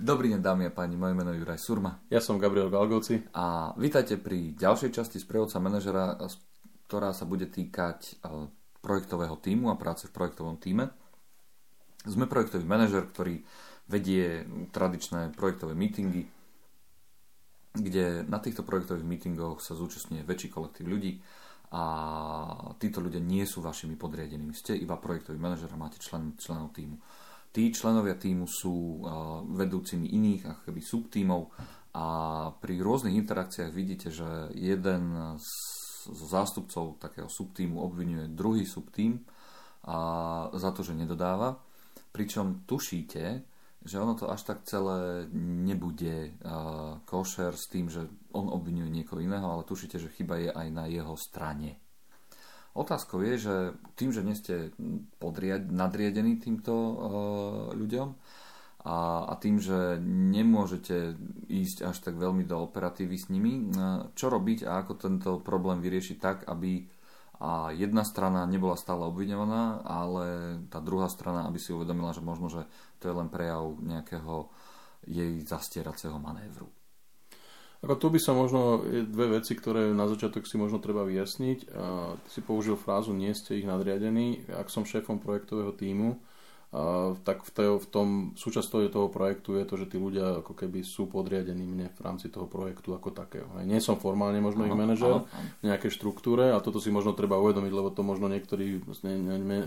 Dobrý deň, dámy a páni, moje meno je Juraj Surma. Ja som Gabriel Galgoci. A vítajte pri ďalšej časti z prevodca manažera, ktorá sa bude týkať e, projektového týmu a práce v projektovom týme. Sme projektový manažer, ktorý vedie tradičné projektové meetingy, kde na týchto projektových meetingoch sa zúčastňuje väčší kolektív ľudí a títo ľudia nie sú vašimi podriadenými. Ste iba projektový manažer a máte člen, členov týmu. Tí členovia týmu sú vedúcimi iných ako subtímov a pri rôznych interakciách vidíte, že jeden z zástupcov takého subtímu obvinuje druhý subtím a za to, že nedodáva. Pričom tušíte, že ono to až tak celé nebude uh, košer s tým, že on obvinuje niekoho iného, ale tušíte, že chyba je aj na jeho strane. Otázkou je, že tým, že nie ste podriad, nadriadení týmto uh, ľuďom a, a tým, že nemôžete ísť až tak veľmi do operatívy s nimi, uh, čo robiť a ako tento problém vyriešiť tak, aby a jedna strana nebola stále obviňovaná, ale tá druhá strana, aby si uvedomila, že možno, že to je len prejav nejakého jej zastieracieho manévru. Ako tu by sa možno dve veci, ktoré na začiatok si možno treba vyjasniť. Ty si použil frázu nie ste ich nadriadení. Ak som šéfom projektového týmu, tak v, tej, v tom súčasťou toho projektu je to, že tí ľudia ako keby sú podriadení mne v rámci toho projektu ako takého. Nie som formálne možno ich manažer v nejakej štruktúre a toto si možno treba uvedomiť, lebo to možno niektorí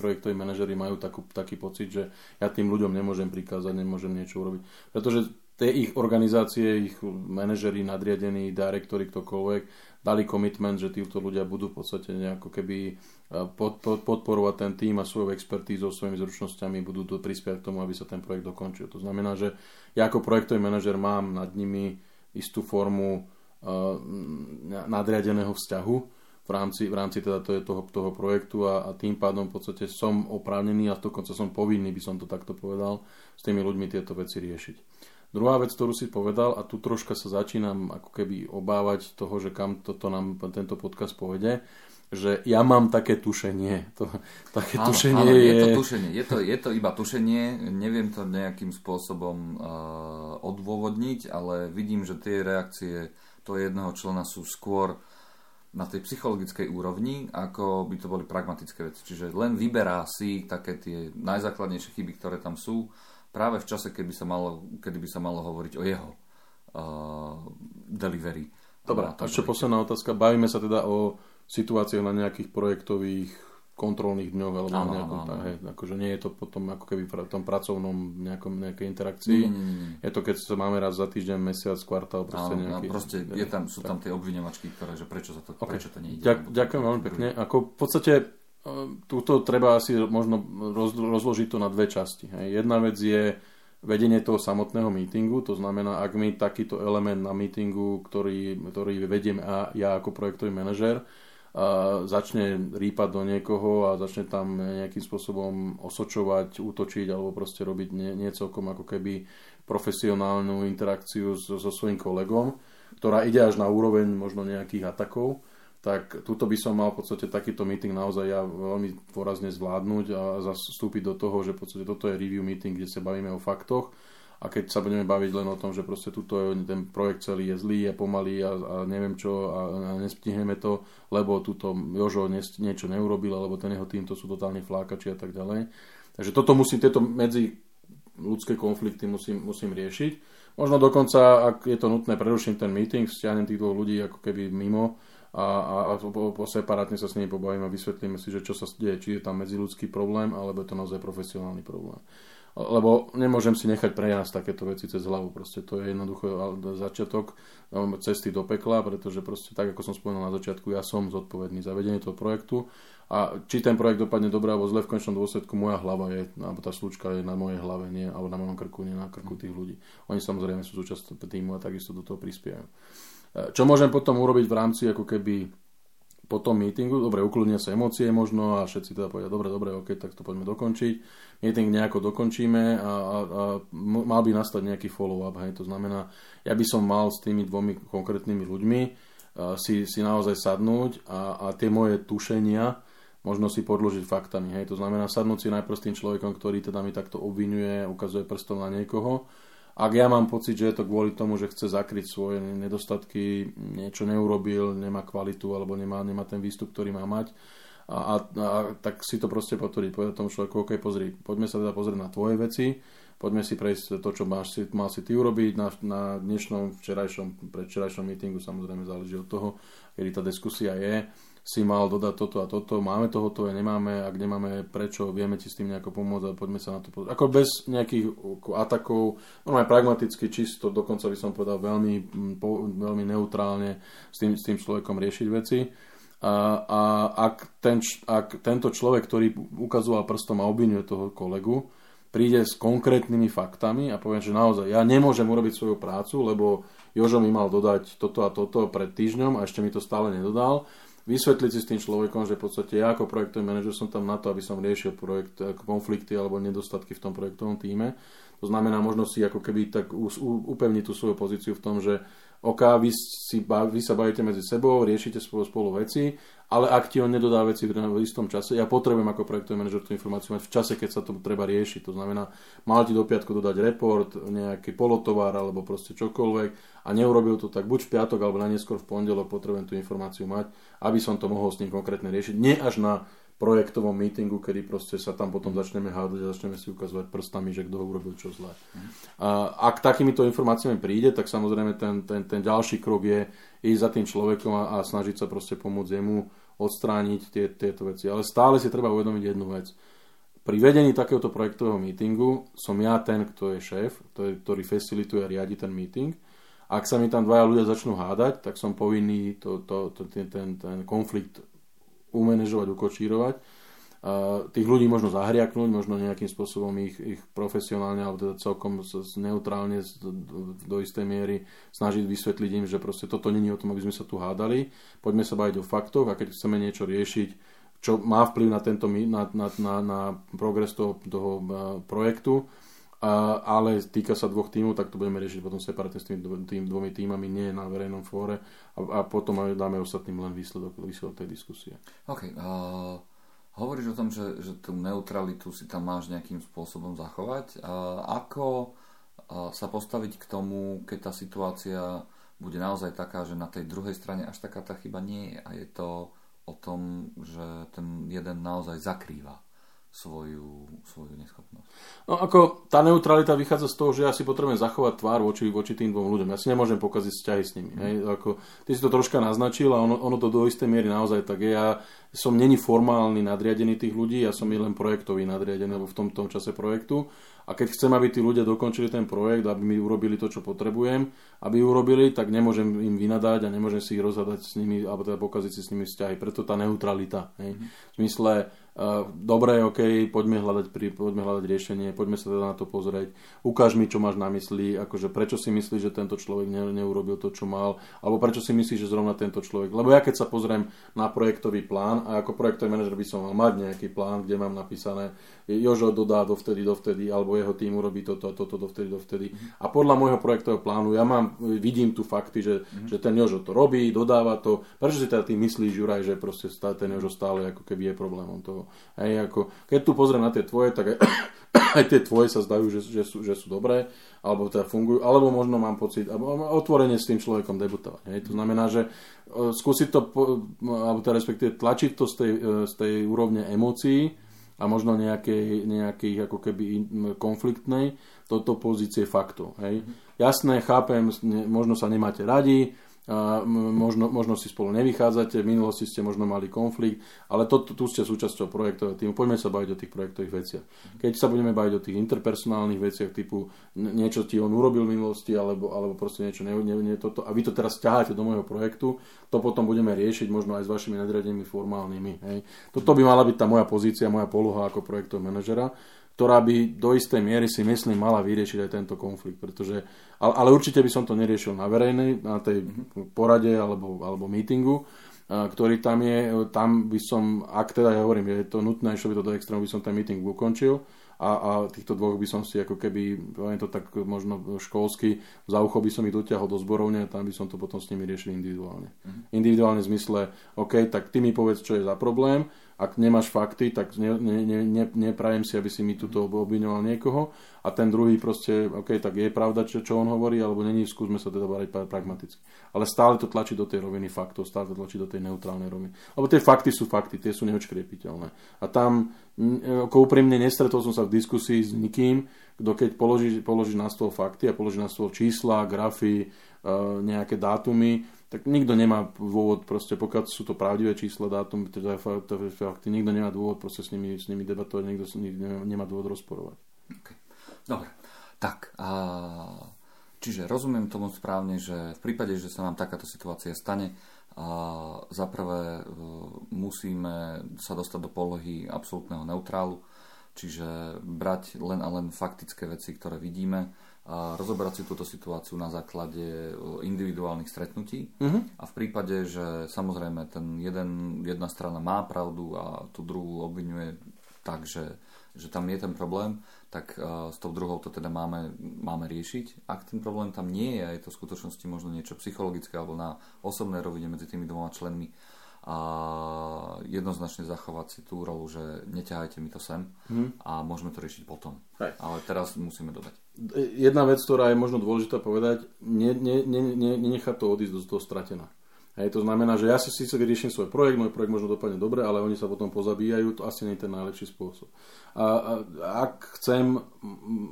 projektoví manažery majú takú, taký pocit, že ja tým ľuďom nemôžem prikázať, nemôžem niečo urobiť. Pretože tie ich organizácie, ich manažeri, nadriadení, direktori, ktokoľvek, dali komitment, že títo ľudia budú v podstate nejako keby eh, pod, pod, podporovať ten tým a svojou expertízou, svojimi zručnosťami budú to prispievať k tomu, aby sa ten projekt dokončil. To znamená, že ja ako projektový manažer mám nad nimi istú formu uh, nadriadeného vzťahu v rámci, v rámci teda toho, toho projektu a, a tým pádom v podstate som oprávnený a dokonca som povinný, by som to takto povedal, s tými ľuďmi tieto veci riešiť. Druhá vec, ktorú si povedal, a tu troška sa začínam ako keby obávať toho, že kam toto nám tento podcast povede, že ja mám také tušenie. To, také áno, tušenie áno, je... je to tušenie. Je to, je to iba tušenie, neviem to nejakým spôsobom uh, odôvodniť, ale vidím, že tie reakcie toho jedného člena sú skôr na tej psychologickej úrovni, ako by to boli pragmatické veci. Čiže len vyberá si také tie najzákladnejšie chyby, ktoré tam sú práve v čase, kedy sa malo, kedy by sa malo hovoriť o jeho uh, delivery. Dobre, a ešte posledná otázka. Bavíme sa teda o situáciách na nejakých projektových kontrolných dňoch alebo áno, nejakom, áno. Hej, akože nie je to potom ako keby v tom pracovnom nejakom, nejakej interakcii. Nie, nie, nie. Je to keď sa máme raz za týždeň, mesiac, kvartál, proste áno, nejaký... proste je tam, sú tam tie obviňovačky, ktoré, že prečo, za to, okay. prečo to nejde. Ďak, ďakujem veľmi pekne. Ako v podstate Tuto treba asi možno rozložiť to na dve časti. Jedna vec je vedenie toho samotného meetingu, to znamená, ak mi takýto element na meetingu, ktorý, ktorý vediem a ja ako projektový manažer, začne rýpať do niekoho a začne tam nejakým spôsobom osočovať, útočiť alebo proste robiť nie, nie ako keby profesionálnu interakciu so, so svojím kolegom, ktorá ide až na úroveň možno nejakých atakov, tak tuto by som mal v podstate takýto meeting naozaj ja veľmi porazne zvládnuť a zastúpiť do toho, že v podstate toto je review meeting, kde sa bavíme o faktoch a keď sa budeme baviť len o tom, že proste tuto ten projekt celý je zlý, je pomalý a, a neviem čo a, a nestihneme to, lebo tuto Jožo niečo neurobil, alebo ten jeho tým to sú totálne flákači a tak ďalej. Takže toto musím, tieto medzi ľudské konflikty musím, musím riešiť. Možno dokonca, ak je to nutné, preruším ten meeting, stiahnem tých dvoch ľudí ako keby mimo, a, a, a separátne sa s nimi pobavíme a vysvetlíme si, že čo sa deje, či je tam medziludský problém, alebo je to naozaj profesionálny problém. Lebo nemôžem si nechať prejsť takéto veci cez hlavu. Proste to je jednoducho začiatok cesty do pekla, pretože proste tak, ako som spomenul na začiatku, ja som zodpovedný za vedenie toho projektu a či ten projekt dopadne dobre alebo zle, v končnom dôsledku moja hlava je, alebo tá slučka je na mojej hlave, nie, alebo na mojom krku, nie na krku tých ľudí. Oni samozrejme sú súčasť týmu a takisto do toho prispievajú. Čo môžem potom urobiť v rámci ako keby po tom meetingu, dobre, ukludnia sa emócie možno a všetci teda povedia, dobre, dobre, ok, tak to poďme dokončiť. Meeting nejako dokončíme a, a, a mal by nastať nejaký follow-up, hej, to znamená, ja by som mal s tými dvomi konkrétnymi ľuďmi uh, si, si naozaj sadnúť a, a tie moje tušenia možno si podložiť faktami, hej, to znamená sadnúť si najprv s tým človekom, ktorý teda mi takto obvinuje, ukazuje prstom na niekoho Ak ja mám pocit, že je to kvôli tomu, že chce zakryť svoje nedostatky, niečo neurobil, nemá kvalitu alebo nemá, nemá ten výstup, ktorý má mať, a, a, a tak si to proste potvrdiť, povedať tomu človeku, OK, pozri, poďme sa teda pozrieť na tvoje veci, poďme si prejsť to, čo máš, mal si ty urobiť na, na dnešnom, včerajšom, predvčerajšom meetingu, samozrejme záleží od toho, kedy tá diskusia je, si mal dodať toto a toto, máme to hotové, nemáme, ak nemáme prečo, vieme ti s tým nejako pomôcť, ale poďme sa na to pozrieť. Ako bez nejakých atakov, aj pragmaticky, čisto, dokonca by som povedal veľmi, veľmi neutrálne s tým, s tým človekom riešiť veci. A, a ak, ten, ak tento človek, ktorý ukazoval prstom a obvinuje toho kolegu, príde s konkrétnymi faktami a povie, že naozaj ja nemôžem urobiť svoju prácu, lebo Jožo mi mal dodať toto a toto pred týždňom a ešte mi to stále nedodal, vysvetliť si s tým človekom, že v podstate ja ako projektový manažer som tam na to, aby som riešil projekt, konflikty alebo nedostatky v tom projektovom týme. To znamená možno si ako keby tak upevniť tú svoju pozíciu v tom, že OK, vy, si, vy sa bavíte medzi sebou, riešite spolu, spolu veci, ale ak ti on nedodá veci v istom čase, ja potrebujem ako projektový manažer tú informáciu mať v čase, keď sa to treba riešiť. To znamená, mal ti do piatku dodať report, nejaký polotovar alebo proste čokoľvek a neurobil to tak buď v piatok alebo na neskôr v pondelok potrebujem tú informáciu mať, aby som to mohol s ním konkrétne riešiť. Nie až na projektovom meetingu, kedy proste sa tam potom začneme hádať a začneme si ukazovať prstami, že kto urobil čo zle. A ak takýmito informáciami príde, tak samozrejme ten, ten, ten ďalší krok je ísť za tým človekom a, a snažiť sa proste pomôcť jemu odstrániť tie, tieto veci. Ale stále si treba uvedomiť jednu vec. Pri vedení takéhoto projektového meetingu som ja ten, kto je šéf, ktorý facilituje a riadi ten meeting. Ak sa mi tam dvaja ľudia začnú hádať, tak som povinný to, to, to, ten, ten, ten konflikt umanežovať, ukočírovať. Tých ľudí možno zahriaknúť, možno nejakým spôsobom ich, ich profesionálne alebo teda celkom neutrálne do istej miery snažiť vysvetliť im, že proste toto není o tom, aby sme sa tu hádali. Poďme sa baviť o faktoch a keď chceme niečo riešiť, čo má vplyv na, tento, na, na, na, na progres toho, toho projektu, ale týka sa dvoch tímov, tak to budeme riešiť potom separatne s tými tým, dvomi tímami, nie na verejnom fóre a, a potom dáme ostatným len výsledok, výsledok tej diskusie. OK. Uh, hovoríš o tom, že, že tú neutralitu si tam máš nejakým spôsobom zachovať. Uh, ako uh, sa postaviť k tomu, keď tá situácia bude naozaj taká, že na tej druhej strane až taká tá chyba nie je a je to o tom, že ten jeden naozaj zakrýva svoju, svoju neschopnosť. No ako tá neutralita vychádza z toho, že ja si potrebujem zachovať tvár voči, voči tým dvom ľuďom. Ja si nemôžem pokaziť vzťahy s nimi. Mm. Hej? Ako, ty si to troška naznačil a ono, ono to do istej miery naozaj tak je. Ja som není formálny nadriadený tých ľudí, ja som len projektový nadriadený, alebo v tom, čase projektu. A keď chcem, aby tí ľudia dokončili ten projekt, aby mi urobili to, čo potrebujem, aby urobili, tak nemôžem im vynadať a nemôžem si ich rozhadať s nimi, alebo teda pokaziť si s nimi vzťahy. Preto tá neutralita. Hej? Mm. V zmysle, dobre, OK, poďme hľadať, poďme hľadať riešenie, poďme sa teda na to pozrieť. Ukáž mi, čo máš na mysli, akože prečo si myslíš, že tento človek ne, neurobil to, čo mal, alebo prečo si myslíš, že zrovna tento človek. Lebo ja keď sa pozriem na projektový plán a ako projektový manažer by som mal mať nejaký plán, kde mám napísané, Jožo dodá dovtedy, dovtedy, alebo jeho tým urobí toto, toto, dovtedy, dovtedy. A podľa môjho projektového plánu ja mám, vidím tu fakty, že, mm-hmm. že ten Jožo to robí, dodáva to. Prečo si teda ty myslíš, Juraj, že proste ten Jožo stále ako keby je problémom toho. Hej, ako, keď tu pozriem na tie tvoje, tak aj, aj tie tvoje sa zdajú, že, že, sú, že sú dobré, alebo teda fungujú, alebo možno mám pocit, alebo otvorene s tým človekom debutovať. Hej. To znamená, že e, skúsiť to, alebo teda respektíve tlačiť to z tej, e, z tej úrovne emócií a možno nejakej, nejakej ako keby konfliktnej, toto pozície faktov. Hej. Jasné, chápem, možno sa nemáte radi, a možno, možno si spolu nevychádzate, v minulosti ste možno mali konflikt, ale to, tu ste súčasťou projektového týmu. Poďme sa baviť o tých projektových veciach. Keď sa budeme baviť o tých interpersonálnych veciach, typu niečo ti on urobil v minulosti, alebo, alebo proste niečo ne, ne, ne, toto, a vy to teraz ťaháte do môjho projektu, to potom budeme riešiť možno aj s vašimi nadriadenými formálnymi. Hej. Toto by mala byť tá moja pozícia, moja poloha ako projektového manažera ktorá by do istej miery si myslím mala vyriešiť aj tento konflikt, pretože, ale, ale určite by som to neriešil na verejnej, na tej porade alebo, alebo meetingu, ktorý tam je, tam by som, ak teda ja hovorím, je to nutné, išlo by to do extrému, by som ten meeting ukončil a, a týchto dvoch by som si ako keby, poviem to tak možno školsky, za ucho by som ich dotiahol do zborovne a tam by som to potom s nimi riešil individuálne. Mm-hmm. Individuálne v zmysle, OK, tak ty mi povedz, čo je za problém, ak nemáš fakty, tak ne, ne, ne, ne, neprajem si, aby si mi tuto obvinoval niekoho a ten druhý proste, OK, tak je pravda, čo, čo on hovorí, alebo není, skúsme sa teda bariť pragmaticky. Ale stále to tlačí do tej roviny faktov, stále to tlačí do tej neutrálnej roviny. Lebo tie fakty sú fakty, tie sú neočkriepiteľné. A tam, ako úprimne, nestretol som sa v diskusii s nikým, kto keď položí, položí na stôl fakty a položí na stôl čísla, grafy, E, nejaké dátumy, tak nikto nemá dôvod, proste pokiaľ sú to pravdivé čísla, dátum, teda fakty, nikto nemá dôvod proste s nimi, s nimi debatovať, nikto nemá, dôvod rozporovať. Okay. Dobre, tak a čiže rozumiem tomu správne, že v prípade, že sa nám takáto situácia stane, a zaprvé e, musíme sa dostať do polohy absolútneho neutrálu, čiže brať len a len faktické veci, ktoré vidíme, a rozobrať si túto situáciu na základe individuálnych stretnutí. Uh-huh. A v prípade, že samozrejme ten jeden, jedna strana má pravdu a tú druhú obvinuje tak, že, že tam je ten problém, tak uh, s tou druhou to teda máme, máme riešiť. Ak ten problém tam nie je a je to v skutočnosti možno niečo psychologické alebo na osobnej rovine medzi tými dvoma členmi, a jednoznačne zachovať si tú rolu, že neťahajte mi to sem hmm. a môžeme to riešiť potom. Hej. Ale teraz musíme dodať. Jedna vec, ktorá je možno dôležitá povedať, ne, ne, ne, ne, nenechať to odísť do toho stratená. Hej, to znamená, že ja si síce vyrieším svoj projekt, môj projekt možno dopadne dobre, ale oni sa potom pozabíjajú, to asi nie je ten najlepší spôsob. A, a ak chcem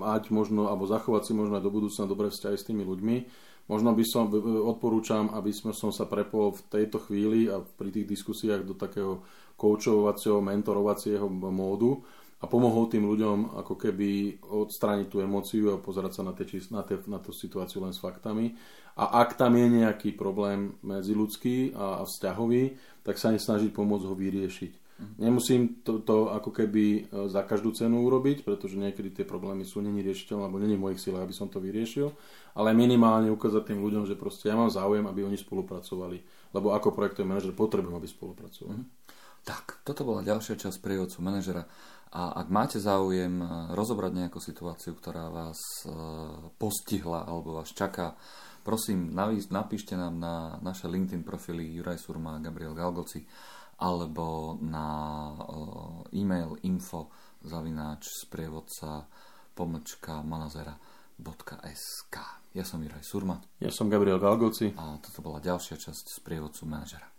mať možno, alebo zachovať si možno aj do budúcna dobré vzťahy s tými ľuďmi, možno by som, odporúčam, aby som sa prepol v tejto chvíli a pri tých diskusiách do takého koučovacieho, mentorovacieho módu, a pomohol tým ľuďom ako keby odstrániť tú emóciu a pozerať sa na, tie, na, tie, na tú situáciu len s faktami. A ak tam je nejaký problém medziludský a, a vzťahový, tak sa nesnažiť pomôcť ho vyriešiť. Mhm. Nemusím to, to ako keby e, za každú cenu urobiť, pretože niekedy tie problémy sú není riešiteľné, alebo není v mojich silách, aby som to vyriešil, ale minimálne ukázať tým ľuďom, že proste ja mám záujem, aby oni spolupracovali, lebo ako projektový manažer potrebujem, aby spolupracovali. Mm. Tak, toto bola ďalšia časť prievodcu manažera. A ak máte záujem eh, rozobrať nejakú situáciu, ktorá vás eh, postihla alebo vás čaká, prosím, napíšte nám na naše LinkedIn profily Juraj Surma a Gabriel Galgoci alebo na eh, e-mail info zavináč sprievodca pomlčka manazera.sk Ja som Juraj Surma. Ja som Gabriel Galgoci. A toto bola ďalšia časť sprievodcu manažera.